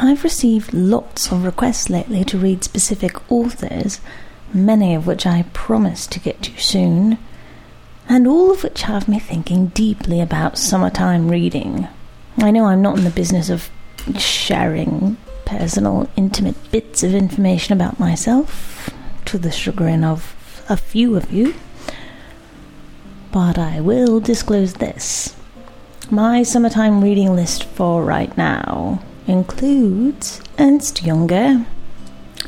I've received lots of requests lately to read specific authors, many of which I promise to get to soon, and all of which have me thinking deeply about summertime reading. I know I'm not in the business of sharing personal, intimate bits of information about myself, to the chagrin of a few of you, but I will disclose this. My summertime reading list for right now includes Ernst Junger,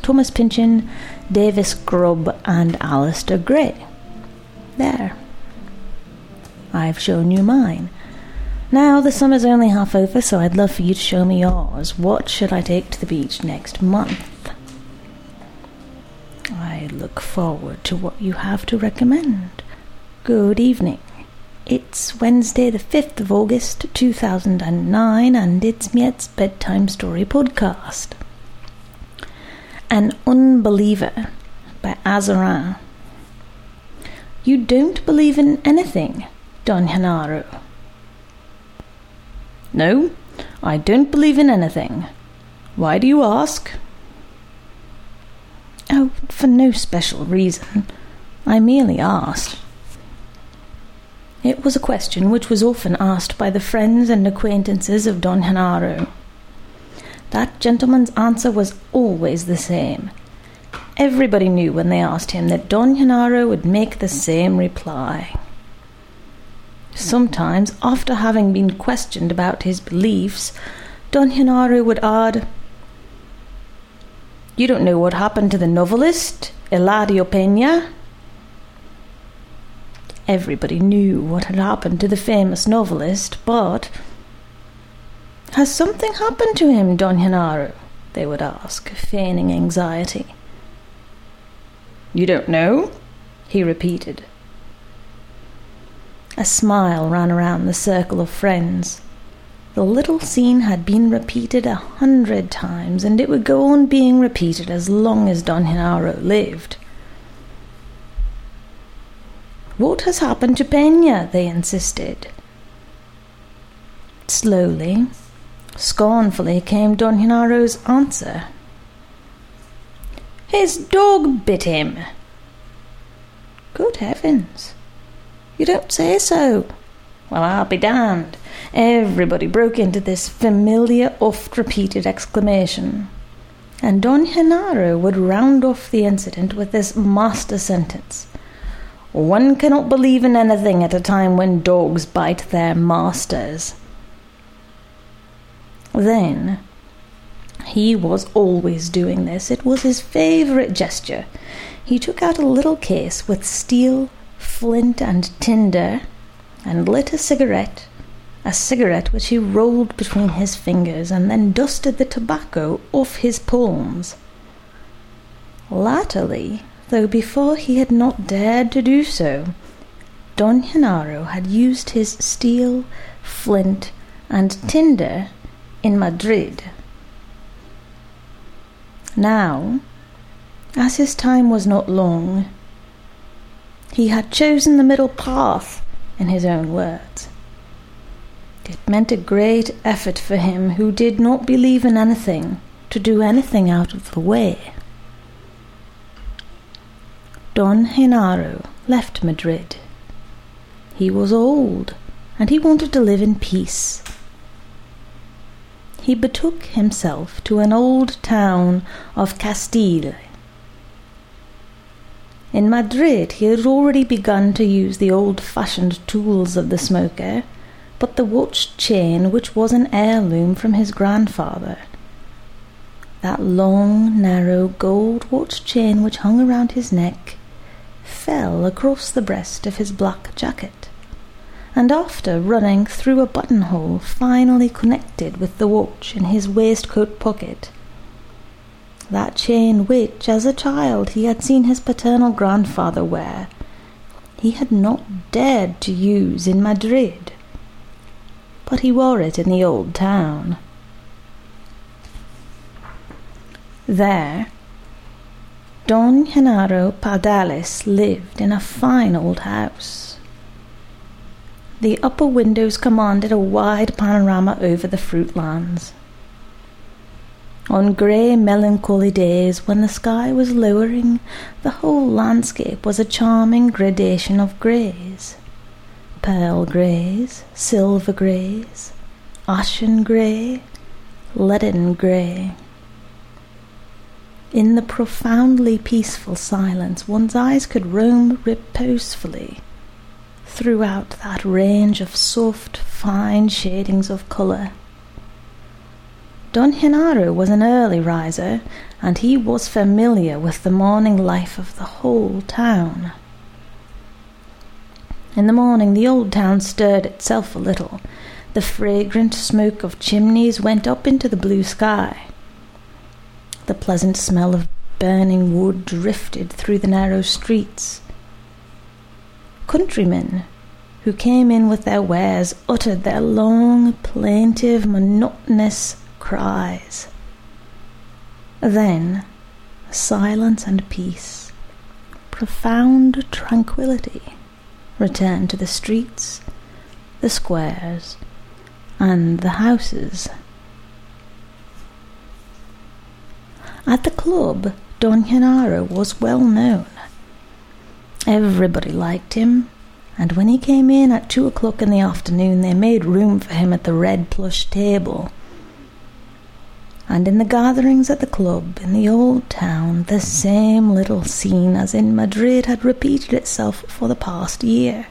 Thomas Pynchon, Davis Grubb, and Alasdair Gray. There. I've shown you mine. Now the summer's only half over, so I'd love for you to show me yours. What should I take to the beach next month? I look forward to what you have to recommend. Good evening. It's Wednesday, the 5th of August, 2009, and it's Miette's Bedtime Story Podcast. An Unbeliever by Azorín. You don't believe in anything, Don Genaro. No, I don't believe in anything. Why do you ask? Oh, for no special reason. I merely asked. It was a question which was often asked by the friends and acquaintances of Don Genaro. That gentleman's answer was always the same. Everybody knew when they asked him that Don Genaro would make the same reply. Sometimes, after having been questioned about his beliefs, Don Genaro would add, You don't know what happened to the novelist, Eladio Pena? Everybody knew what had happened to the famous novelist, but. Has something happened to him, Don Genaro? they would ask, feigning anxiety. You don't know? he repeated. A smile ran around the circle of friends. The little scene had been repeated a hundred times, and it would go on being repeated as long as Don Genaro lived. What has happened to Pena? they insisted. Slowly, scornfully came Don Genaro's answer. His dog bit him. Good heavens. You don't say so. Well, I'll be damned. Everybody broke into this familiar, oft repeated exclamation. And Don Genaro would round off the incident with this master sentence one cannot believe in anything at a time when dogs bite their masters. Then, he was always doing this. It was his favourite gesture. He took out a little case with steel, flint, and tinder and lit a cigarette, a cigarette which he rolled between his fingers and then dusted the tobacco off his palms. Latterly, though before he had not dared to do so, Don Genaro had used his steel, flint, and tinder in Madrid. Now, as his time was not long, he had chosen the middle path, in his own words. It meant a great effort for him who did not believe in anything to do anything out of the way. Don Genaro left Madrid. He was old, and he wanted to live in peace. He betook himself to an old town of Castile. In Madrid, he had already begun to use the old fashioned tools of the smoker, but the watch chain, which was an heirloom from his grandfather. That long, narrow gold watch chain which hung around his neck fell across the breast of his black jacket, and after running through a buttonhole finally connected with the watch in his waistcoat pocket. That chain which, as a child, he had seen his paternal grandfather wear, he had not dared to use in Madrid, but he wore it in the old town. There, Don Genaro Pardales lived in a fine old house. The upper windows commanded a wide panorama over the fruit lands. On grey, melancholy days when the sky was lowering, the whole landscape was a charming gradation of greys pearl greys, silver greys, ashen grey, leaden grey. In the profoundly peaceful silence, one's eyes could roam reposefully throughout that range of soft, fine shadings of colour. Don Genaro was an early riser, and he was familiar with the morning life of the whole town. In the morning, the old town stirred itself a little. The fragrant smoke of chimneys went up into the blue sky. The pleasant smell of burning wood drifted through the narrow streets. Countrymen who came in with their wares uttered their long, plaintive, monotonous cries. Then silence and peace, profound tranquillity returned to the streets, the squares, and the houses. At the club, Don Genaro was well known. Everybody liked him, and when he came in at two o'clock in the afternoon, they made room for him at the red plush table. And in the gatherings at the club in the old town, the same little scene as in Madrid had repeated itself for the past year.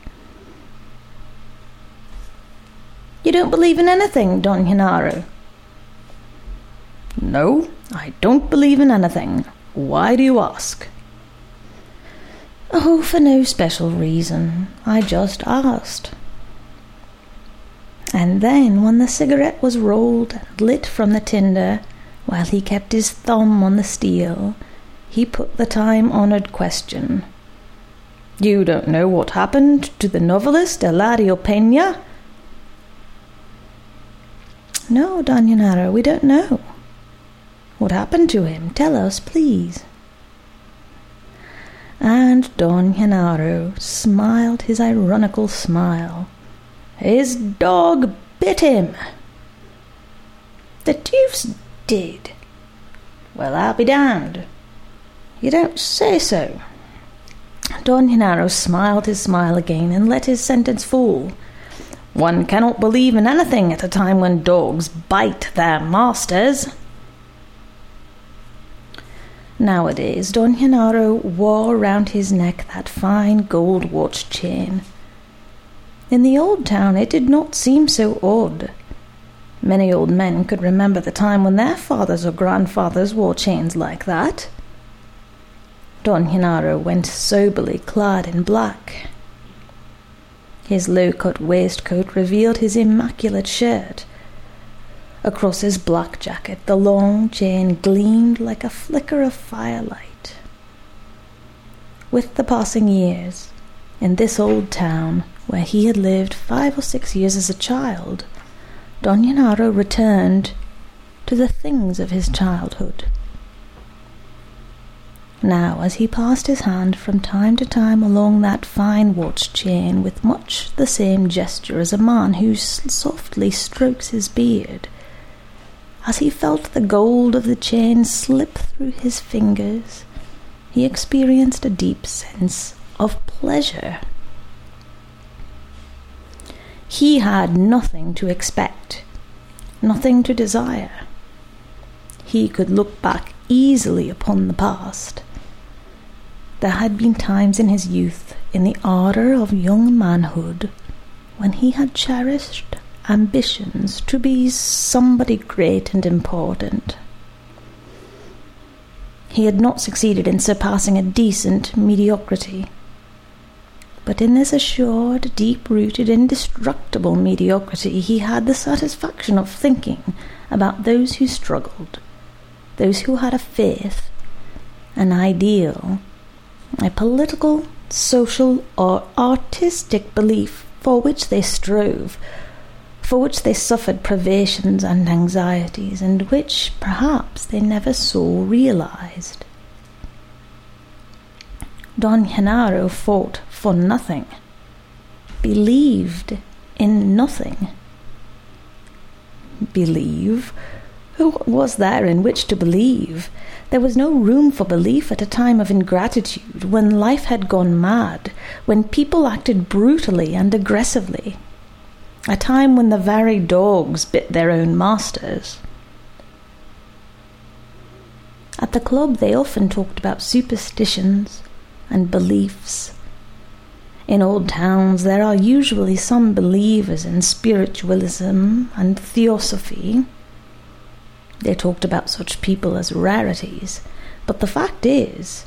You don't believe in anything, Don Genaro? No, I don't believe in anything. Why do you ask? Oh, for no special reason. I just asked. And then, when the cigarette was rolled and lit from the tinder, while he kept his thumb on the steel, he put the time honoured question. You don't know what happened to the novelist Eladio Pena? No, Don Genaro, we don't know. What happened to him? Tell us, please. And Don Genaro smiled his ironical smile. His dog bit him. The deuce did. Well, I'll be damned. You don't say so. Don Genaro smiled his smile again and let his sentence fall. One cannot believe in anything at a time when dogs bite their masters. Nowadays, Don Genaro wore round his neck that fine gold watch chain. In the old town, it did not seem so odd. Many old men could remember the time when their fathers or grandfathers wore chains like that. Don Genaro went soberly clad in black. His low cut waistcoat revealed his immaculate shirt, Across his black jacket, the long chain gleamed like a flicker of firelight. With the passing years, in this old town where he had lived five or six years as a child, Don Genaro returned to the things of his childhood. Now, as he passed his hand from time to time along that fine watch chain with much the same gesture as a man who softly strokes his beard, as he felt the gold of the chain slip through his fingers, he experienced a deep sense of pleasure. He had nothing to expect, nothing to desire. He could look back easily upon the past. There had been times in his youth, in the ardour of young manhood, when he had cherished ambitions to be somebody great and important. He had not succeeded in surpassing a decent mediocrity. But in this assured, deep rooted, indestructible mediocrity, he had the satisfaction of thinking about those who struggled, those who had a faith, an ideal, a political, social, or artistic belief for which they strove for which they suffered privations and anxieties, and which perhaps they never saw realized. Don Genaro fought for nothing, believed in nothing. Believe? What was there in which to believe? There was no room for belief at a time of ingratitude, when life had gone mad, when people acted brutally and aggressively, a time when the very dogs bit their own masters. At the club, they often talked about superstitions and beliefs. In old towns, there are usually some believers in spiritualism and theosophy. They talked about such people as rarities, but the fact is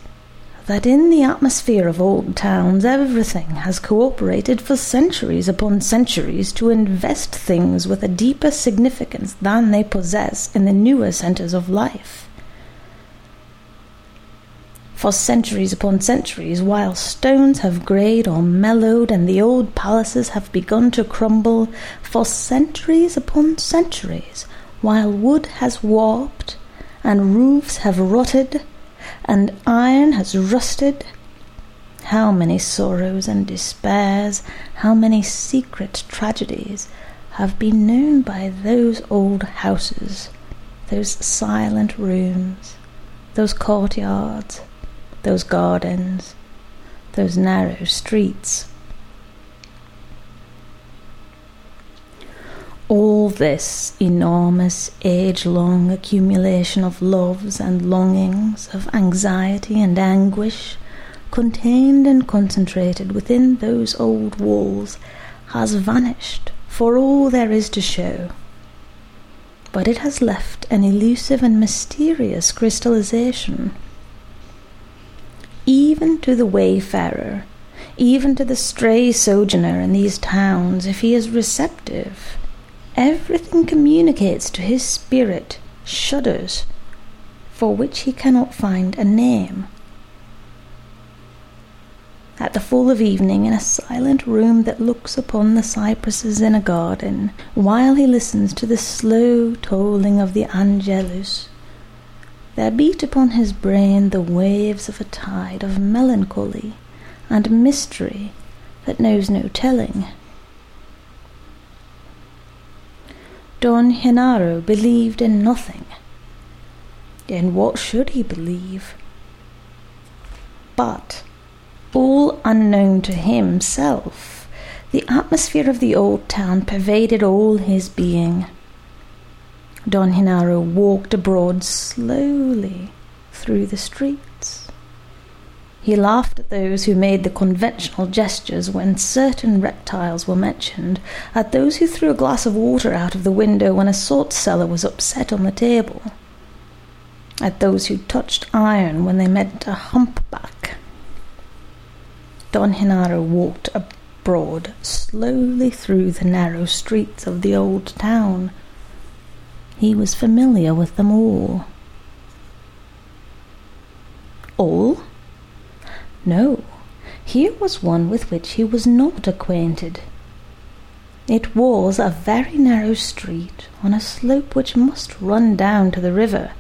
that in the atmosphere of old towns, everything has cooperated for centuries upon centuries to invest things with a deeper significance than they possess in the newer centers of life. For centuries upon centuries, while stones have greyed or mellowed and the old palaces have begun to crumble, for centuries upon centuries, while wood has warped and roofs have rotted and iron has rusted. How many sorrows and despairs, how many secret tragedies have been known by those old houses, those silent rooms, those courtyards, those gardens, those narrow streets. All this enormous age long accumulation of loves and longings, of anxiety and anguish, contained and concentrated within those old walls, has vanished for all there is to show. But it has left an elusive and mysterious crystallization even to the wayfarer, even to the stray sojourner in these towns, if he is receptive, everything communicates to his spirit shudders for which he cannot find a name. At the fall of evening, in a silent room that looks upon the cypresses in a garden, while he listens to the slow tolling of the Angelus, there beat upon his brain the waves of a tide of melancholy and mystery that knows no telling. Don Genaro believed in nothing. In what should he believe? But, all unknown to himself, the atmosphere of the old town pervaded all his being. Don Genaro walked abroad slowly through the streets. He laughed at those who made the conventional gestures when certain reptiles were mentioned, at those who threw a glass of water out of the window when a salt cellar was upset on the table, at those who touched iron when they met a humpback. Don Genaro walked abroad slowly through the narrow streets of the old town he was familiar with them all. All? No, here was one with which he was not acquainted. It was a very narrow street on a slope which must run down to the river.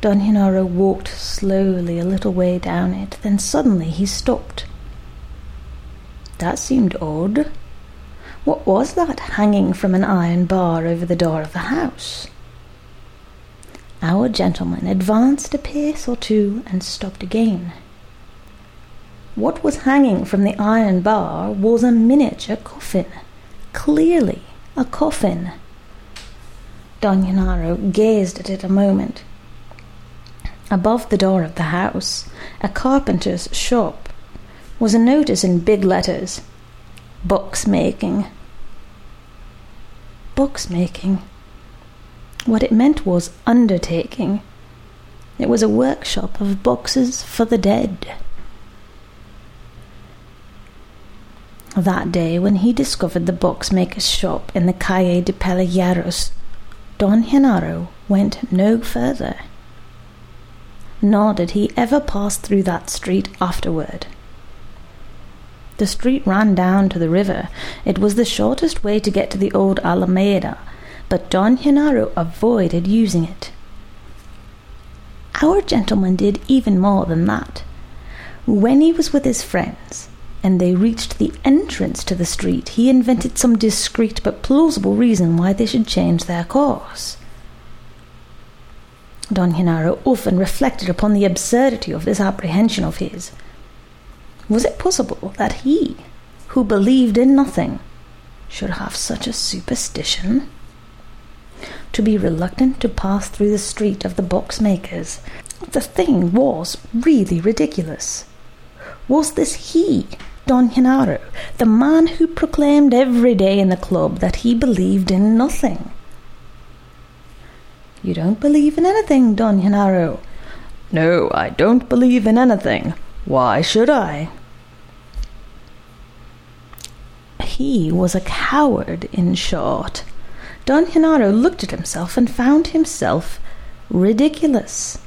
Don Genaro walked slowly a little way down it, then suddenly he stopped. That seemed odd. What was that hanging from an iron bar over the door of the house? Our gentleman advanced a pace or two and stopped again. What was hanging from the iron bar was a miniature coffin. Clearly, a coffin. Don Genaro gazed at it a moment. Above the door of the house, a carpenter's shop, was a notice in big letters box making. Box making. What it meant was undertaking. It was a workshop of boxes for the dead. That day, when he discovered the boxmaker's shop in the Calle de Pelegueros, Don Genaro went no further. Nor did he ever pass through that street afterward. The street ran down to the river. It was the shortest way to get to the old Alameda, but Don Genaro avoided using it. Our gentleman did even more than that. When he was with his friends, and they reached the entrance to the street, he invented some discreet but plausible reason why they should change their course. Don Genaro often reflected upon the absurdity of this apprehension of his. Was it possible that he, who believed in nothing, should have such a superstition? To be reluctant to pass through the street of the box makers, the thing was really ridiculous. Was this he, Don Genaro, the man who proclaimed every day in the club that he believed in nothing? You don't believe in anything, Don Genaro. No, I don't believe in anything. Why should I? He was a coward, in short. Don Genaro looked at himself and found himself ridiculous.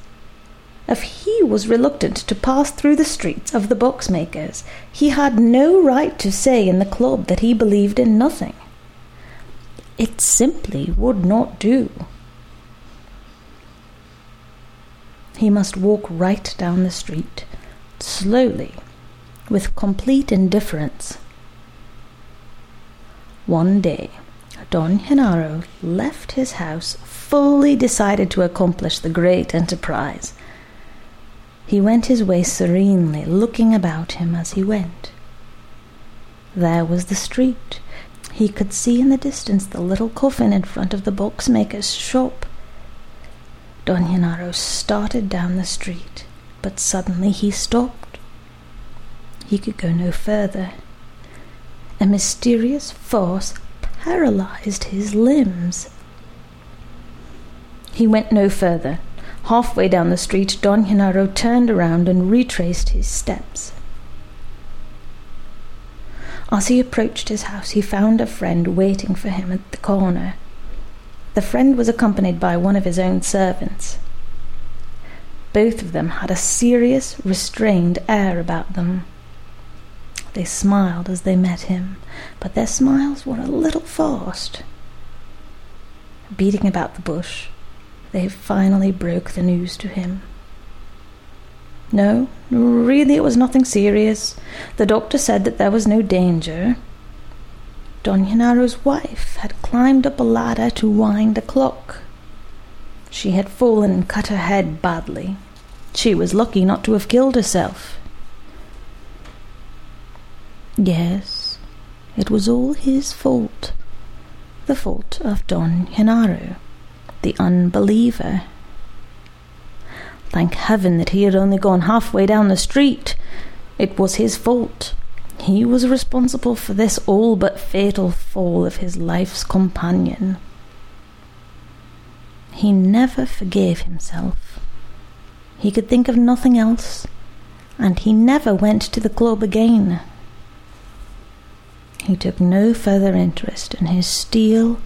If he was reluctant to pass through the streets of the boxmakers, he had no right to say in the club that he believed in nothing. It simply would not do. He must walk right down the street, slowly, with complete indifference. One day, Don Genaro left his house fully decided to accomplish the great enterprise. He went his way serenely, looking about him as he went. There was the street. He could see in the distance the little coffin in front of the boxmaker's shop. Don Genaro started down the street, but suddenly he stopped. He could go no further. A mysterious force paralyzed his limbs. He went no further. Halfway down the street, Don Genaro turned around and retraced his steps. As he approached his house, he found a friend waiting for him at the corner. The friend was accompanied by one of his own servants. Both of them had a serious, restrained air about them. They smiled as they met him, but their smiles were a little forced. Beating about the bush, they finally broke the news to him. No, really, it was nothing serious. The doctor said that there was no danger. Don Genaro's wife had climbed up a ladder to wind a clock. She had fallen and cut her head badly. She was lucky not to have killed herself. Yes, it was all his fault. The fault of Don Genaro, the unbeliever. Thank heaven that he had only gone halfway down the street. It was his fault. He was responsible for this all but fatal fall of his life's companion. He never forgave himself. He could think of nothing else, and he never went to the club again. He took no further interest in his steel,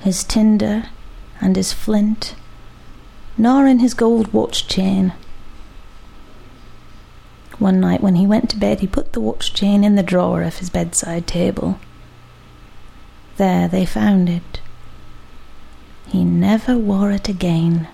his tinder, and his flint, nor in his gold watch chain one night when he went to bed, he put the watch chain in the drawer of his bedside table. There they found it. He never wore it again.